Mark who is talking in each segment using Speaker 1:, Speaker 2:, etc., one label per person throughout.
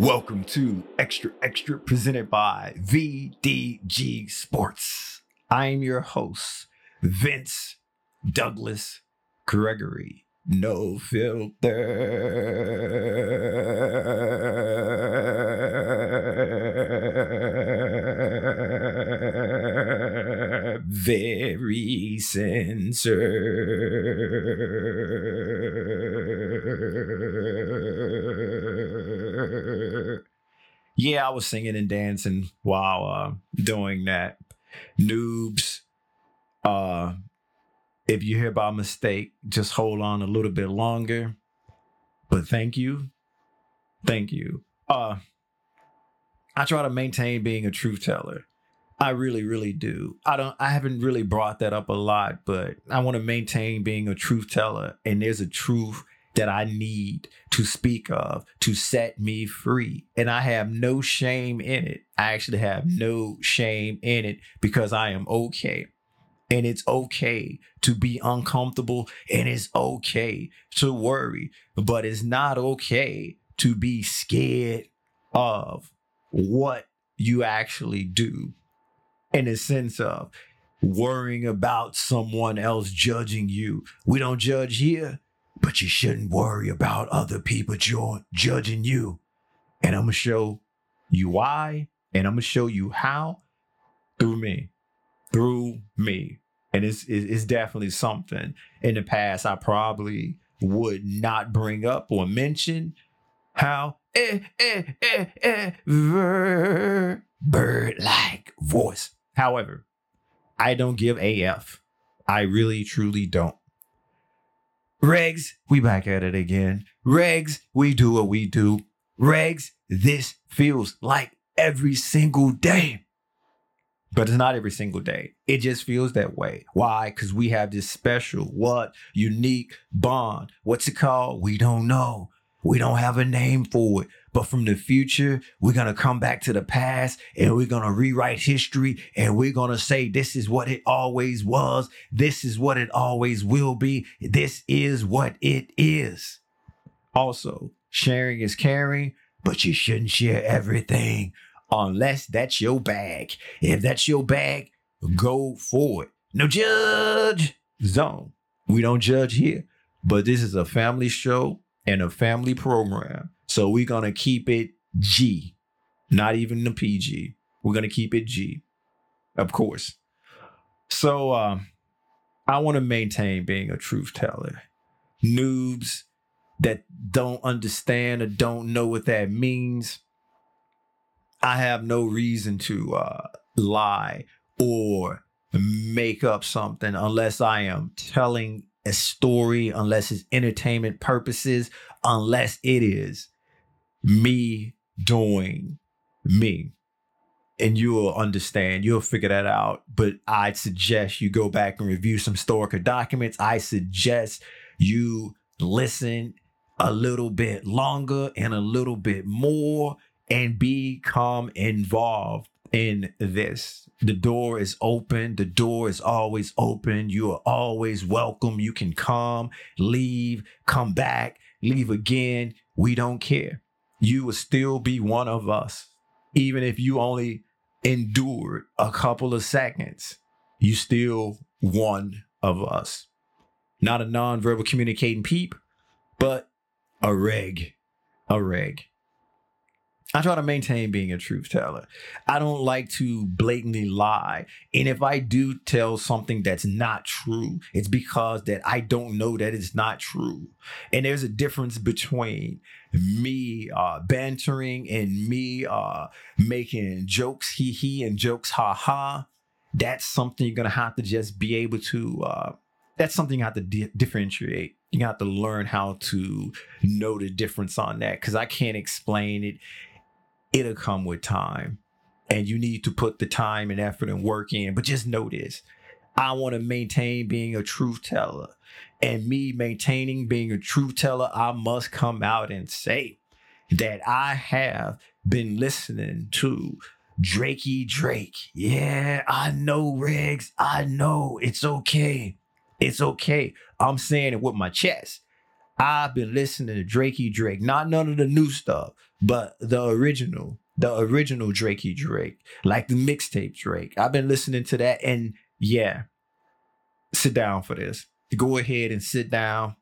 Speaker 1: Welcome to Xtra Xtra presented by VDG Sports. I am your host, Vince Douglas Gregory. No filter. Very censored. Yeah, I was singing and dancing while uh, doing that. Noobs, uh, if you hear by mistake, just hold on a little bit longer. But thank you. Thank you. Uh I try to maintain being a truth teller. I really, really do. I don't I haven't really brought that up a lot, but I want to maintain being a truth teller. And there's a truth that I need to speak of to set me free. And I have no shame in it. I actually have no shame in it because I am okay. And it's okay to be uncomfortable and it's okay to worry, but it's not okay to be scared of what you actually do in the sense of worrying about someone else judging you. We don't judge here, but you shouldn't worry about other people judging you. And I'm going to show you why, and I'm going to show you how through me. Through me. And it's, it's definitely something in the past I probably would not bring up or mention how eh, eh, eh, eh, ver, bird-like voice. However, I don't give AF. I really, truly don't. Regs, we back at it again. Regs, we do what we do. Regs, this feels like every single day. But it's not every single day. It just feels that way. Why? Because we have this special, what, unique bond. What's it called? We don't know. We don't have a name for it. But from the future, we're going to come back to the past and we're going to rewrite history and we're going to say, this is what it always was. This is what it always will be. This is what it is. Also, sharing is caring, but you shouldn't share everything unless that's your bag. If that's your bag, go for it. No judge zone. We don't judge here, but this is a family show and a family program. So we're going to keep it G, not even the PG. We're going to keep it G, of course. So um, I want to maintain being a truth teller. Noobs that don't understand or don't know what that means, I have no reason to uh, lie or make up something unless I am telling a story, unless it's entertainment purposes, unless it is me doing me. And you'll understand, you'll figure that out. But I'd suggest you go back and review some historical documents. I suggest you listen a little bit longer and a little bit more and become involved in this. The door is open. The door is always open. You are always welcome. You can come, leave, come back, leave again. We don't care. You would still be one of us. Even if you only endured a couple of seconds, you still one of us. Not a non-verbal communicating peep, but a reg. A reg. I try to maintain being a truth teller. I don't like to blatantly lie. And if I do tell something that's not true, it's because that I don't know that it's not true. And there's a difference between me uh, bantering and me uh, making jokes hee hee and jokes ha ha. That's something you're gonna have to just be able to. Uh, that's something you have to di- differentiate. You have to learn how to know the difference on that because I can't explain it it'll come with time. And you need to put the time and effort and work in. But just know this I want to maintain being a truth teller. And me maintaining being a truth teller, I must come out and say that I have been listening to Drakey Drake. Yeah, I know, Regs. I know. It's okay. It's okay. I'm saying it with my chest. I've been listening to Drakey Drake, not none of the new stuff, but the original, the original Drakey Drake, like the mixtape Drake. I've been listening to that, and yeah, sit down for this. Go ahead and sit down,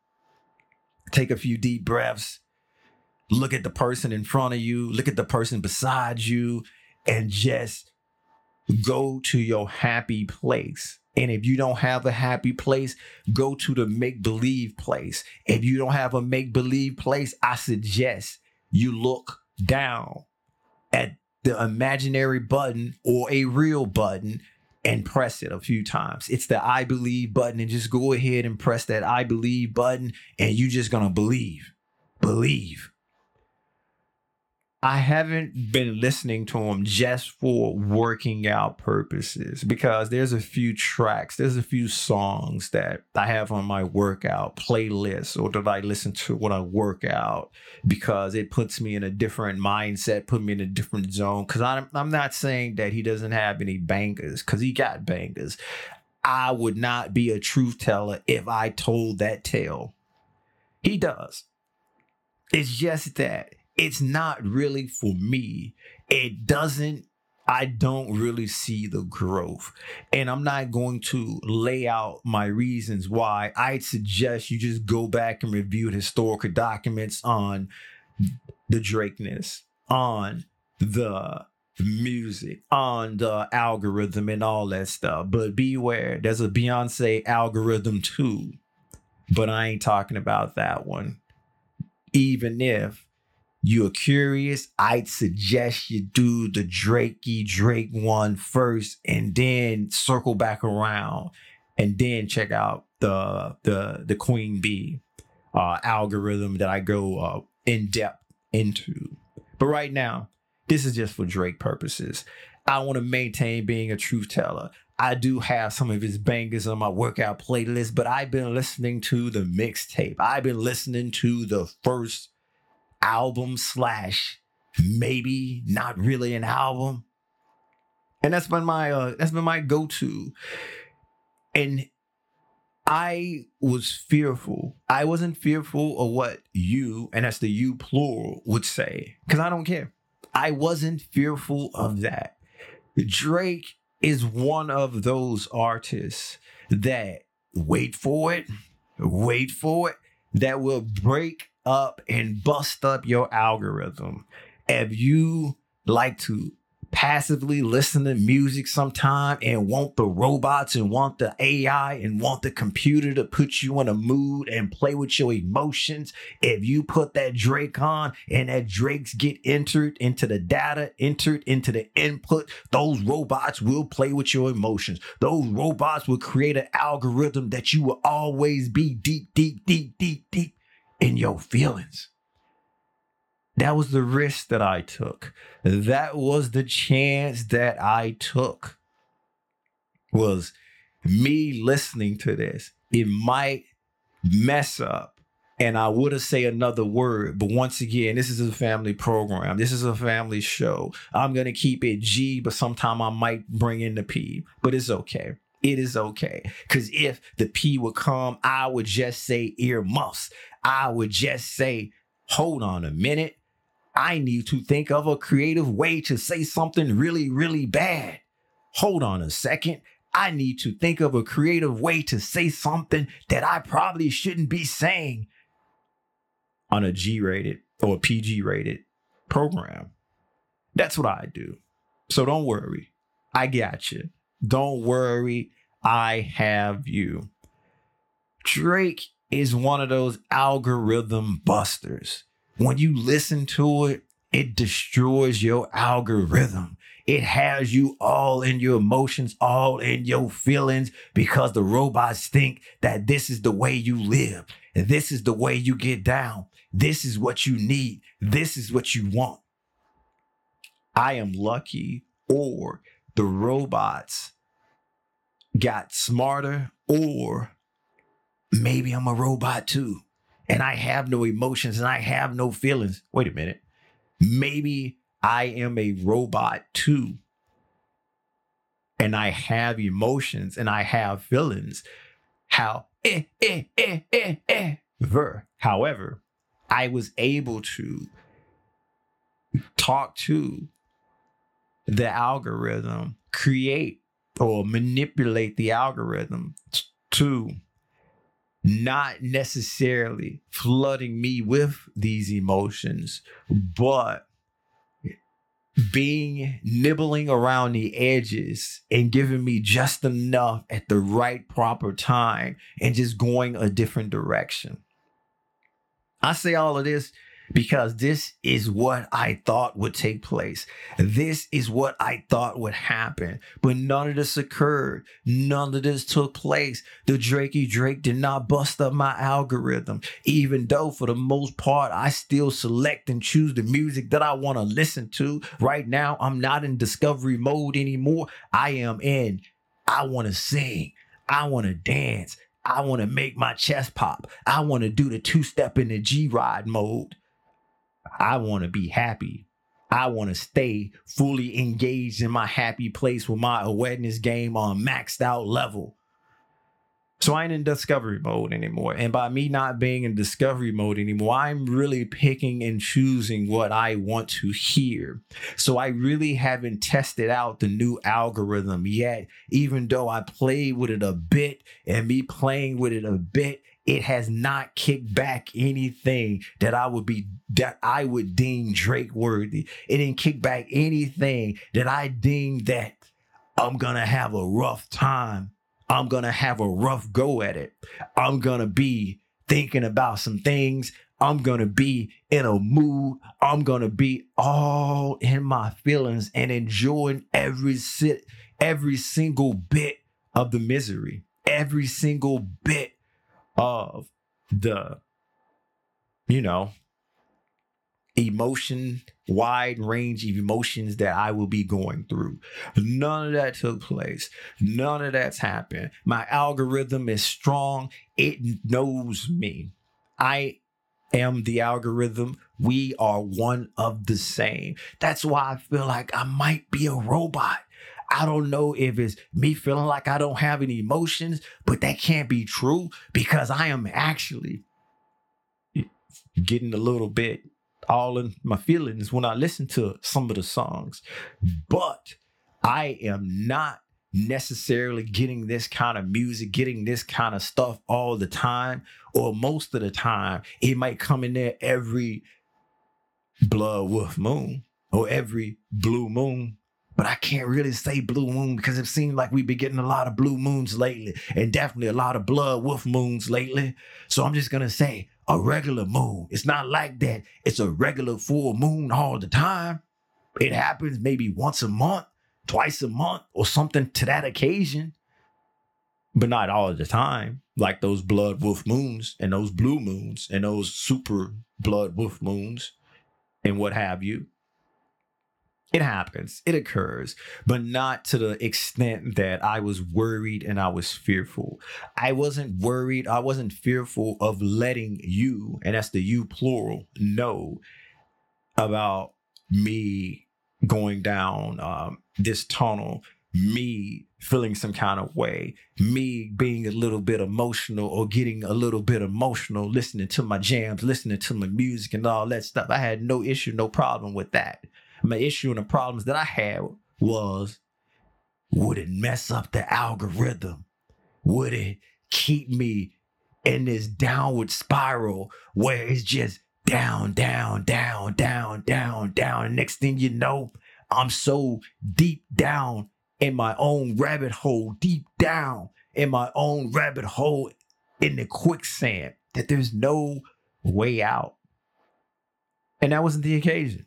Speaker 1: take a few deep breaths, look at the person in front of you, look at the person beside you, and just go to your happy place. And if you don't have a happy place, go to the make believe place. If you don't have a make believe place, I suggest you look down at the imaginary button or a real button and press it a few times. It's the I believe button and just go ahead and press that I believe button and you're just to believe. Believe. I haven't been listening to him just for working out purposes because there's a few tracks, there's a few songs that I have on my workout playlist or that I listen to when I work out because it puts me in a different mindset, put me in a different zone. Because I'm, I'm not saying that he doesn't have any bangers because he got bangers. I would not be a truth teller if I told that tale. He does. It's just that it's not really for me. It doesn't I don't really see the growth. And I'm not going to lay out my reasons why. I'd suggest you just go back and review historical documents on the Drakeness, on the music, on the algorithm, and all that stuff. But beware, there's a Beyonce algorithm too. But I ain't talking about that one. Even if you're curious, I'd suggest you do the Drakey Drake one first and then circle back around and then check out the the the Queen Bee uh, algorithm that I go uh, in depth into. But right now, this is just for Drake purposes. I want to maintain being a truth teller. I do have some of his bangers on my workout playlist, but I've been listening to the mixtape. I've been listening to the first album slash maybe not really an album. And that's been my uh that's been my go-to. And I was fearful. I wasn't fearful of what you, and that's the you plural, would say. Because I don't care. I wasn't fearful of that. Drake is one of those artists that wait for it, wait for it, that will break up and bust up your algorithm. If you like to passively listen to music sometime and want the robots and want the AI and want the computer to put you in a mood and play with your emotions, if you put that Drake on and that Drake's get entered into the data, entered into the input, those robots will play with your emotions. Those robots will create an algorithm that you will always be deep, deep, deep, deep, deep in your feelings. That was the risk that I took. That was the chance that I took. Was me listening to this. It might mess up and I would have say another word, but once again, this is a family program. This is a family show. I'm gonna keep it G, but sometime I might bring in the P, but it's okay. It is okay. Cause if the P would come, I would just say earmuffs. I would just say, hold on a minute. I need to think of a creative way to say something really, really bad. Hold on a second. I need to think of a creative way to say something that I probably shouldn't be saying on a G rated or PG rated program. That's what I do. So don't worry. I got you. Don't worry. I have you. Drake is one of those algorithm busters. When you listen to it, it destroys your algorithm. It has you all in your emotions, all in your feelings, because the robots think that this is the way you live. This is the way you get down. This is what you need. This is what you want. I am lucky, or the robots got smarter, or maybe I'm a robot too. And I have no emotions and I have no feelings. Wait a minute. Maybe I am a robot too. And I have emotions and I have feelings. How eh, eh, eh, eh, eh, ver. However, I was able to talk to the algorithm, create or manipulate the algorithm t- to not necessarily flooding me with these emotions, but being nibbling around the edges and giving me just enough at the right proper time and just going a different direction. I say all of this because this is what I thought would take place. This is what I thought would happen. But none of this occurred. None of this took place. The Drakey Drake did not bust up my algorithm, even though for the most part, I still select and choose the music that I want to listen to. Right now, I'm not in discovery mode anymore. I am in, I want to sing. I want to dance. I want to make my chest pop. I want to do the two step in the G ride mode. I want to be happy. I want to stay fully engaged in my happy place with my awareness game on maxed out level. So I ain't in discovery mode anymore. And by me not being in discovery mode anymore, I'm really picking and choosing what I want to hear. So I really haven't tested out the new algorithm yet, even though I played with it a bit and me playing with it a bit it has not kicked back anything that I would be that I would deem Drake worthy. It didn't kick back anything that I deem that I'm gonna have a rough time. I'm gonna have a rough go at it. I'm gonna be thinking about some things. I'm gonna be in a mood. I'm gonna be all in my feelings and enjoying every sit, every single bit of the misery, every single bit of the, you know, emotion, wide range of emotions that I will be going through. None of that took place. None of that's happened. My algorithm is strong. It knows me. I am the algorithm. We are one of the same. That's why I feel like I might be a robot. I don't know if it's me feeling like I don't have any emotions, but that can't be true because I am actually getting a little bit all in my feelings when I listen to some of the songs. But I am not necessarily getting this kind of music, getting this kind of stuff all the time, or most of the time. It might come in there every blood wolf moon or every blue moon but I can't really say blue moon because it seems like we've been getting a lot of blue moons lately and definitely a lot of blood wolf moons lately. So I'm just going to say a regular moon. It's not like that. It's a regular full moon all the time. It happens maybe once a month, twice a month, or something to that occasion, but not all the time. Like those blood wolf moons and those blue moons and those super blood wolf moons and what have you. It happens, it occurs, but not to the extent that I was worried and I was fearful. I wasn't worried, I wasn't fearful of letting you, and that's the you plural, know about me going down um, this tunnel, me feeling some kind of way, me being a little bit emotional or getting a little bit emotional, listening to my jams, listening to my music and all that stuff. I had no issue, no problem with that my issue and the problems that I had was would it mess up the algorithm? Would it keep me in this downward spiral where it's just down, down, down, down, down, down? Next thing you know, I'm so deep down in my own rabbit hole, deep down in my own rabbit hole in the quicksand that there's no way out. And that wasn't the occasion.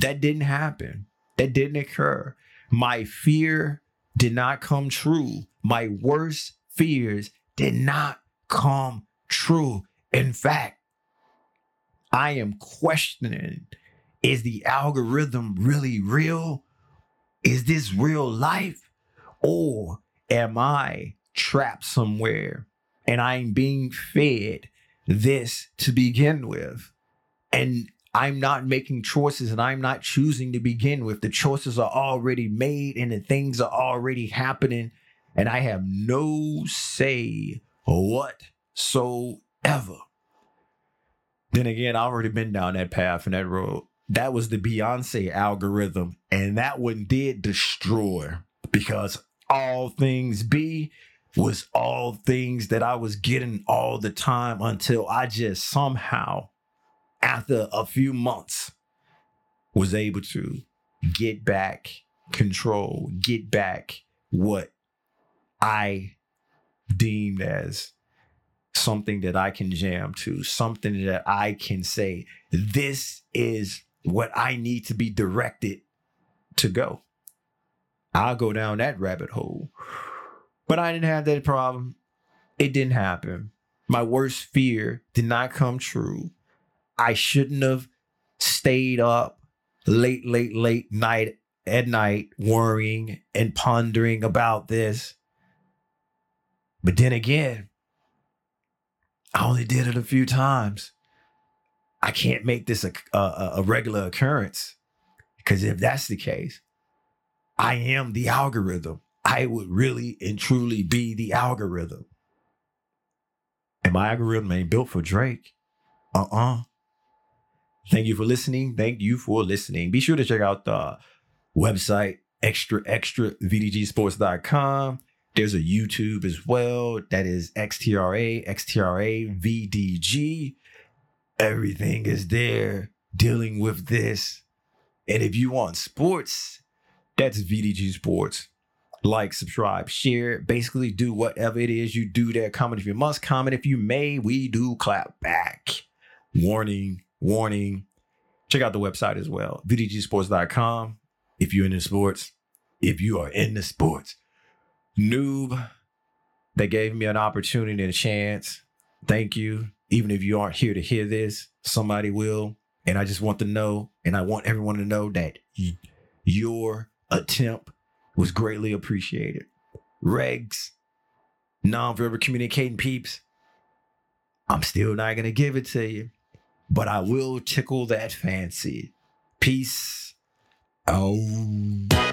Speaker 1: That didn't happen. That didn't occur. My fear did not come true. My worst fears did not come true. In fact, I am questioning is the algorithm really real? Is this real life? Or am I trapped somewhere and I'm being fed this to begin with? And I'm not making choices and I'm not choosing to begin with. The choices are already made and the things are already happening, and I have no say whatsoever. Then again, I've already been down that path and that road. that was the Beyonce algorithm, and that one did destroy because all things be was all things that I was getting all the time until I just somehow, after a few months, was able to get back control, get back what I deemed as something that I can jam to, something that I can say, this is what I need to be directed to go. I'll go down that rabbit hole. But I didn't have that problem. It didn't happen. My worst fear did not come true. I shouldn't have stayed up late, late, late night at night worrying and pondering about this. But then again, I only did it a few times. I can't make this a, a, a regular occurrence because if that's the case, I am the algorithm. I would really and truly be the algorithm. And my algorithm ain't built for Drake. Uh uh-uh. uh Thank you for listening. Thank you for listening. Be sure to check out the website, extra extra VDGsports.com. There's a YouTube as well. That is XTRA, XTRA, VDG. Everything is there dealing with this. And if you want sports, that's VDG Sports. Like, subscribe, share, basically do whatever it is you do there. Comment if you must, comment if you may. We do clap back. Warning, warning. Check out the website as well, VDGsports.com. If you're into sports, if you are in the sports, noob they gave me an opportunity and a chance. Thank you. Even if you aren't here to hear this, somebody will. And I just want to know, and I want everyone to know that your attempt was greatly appreciated. Regs, nonverbal communicating peeps, I'm still not going to give it to you, but I will tickle that fancy. Peace. Oh.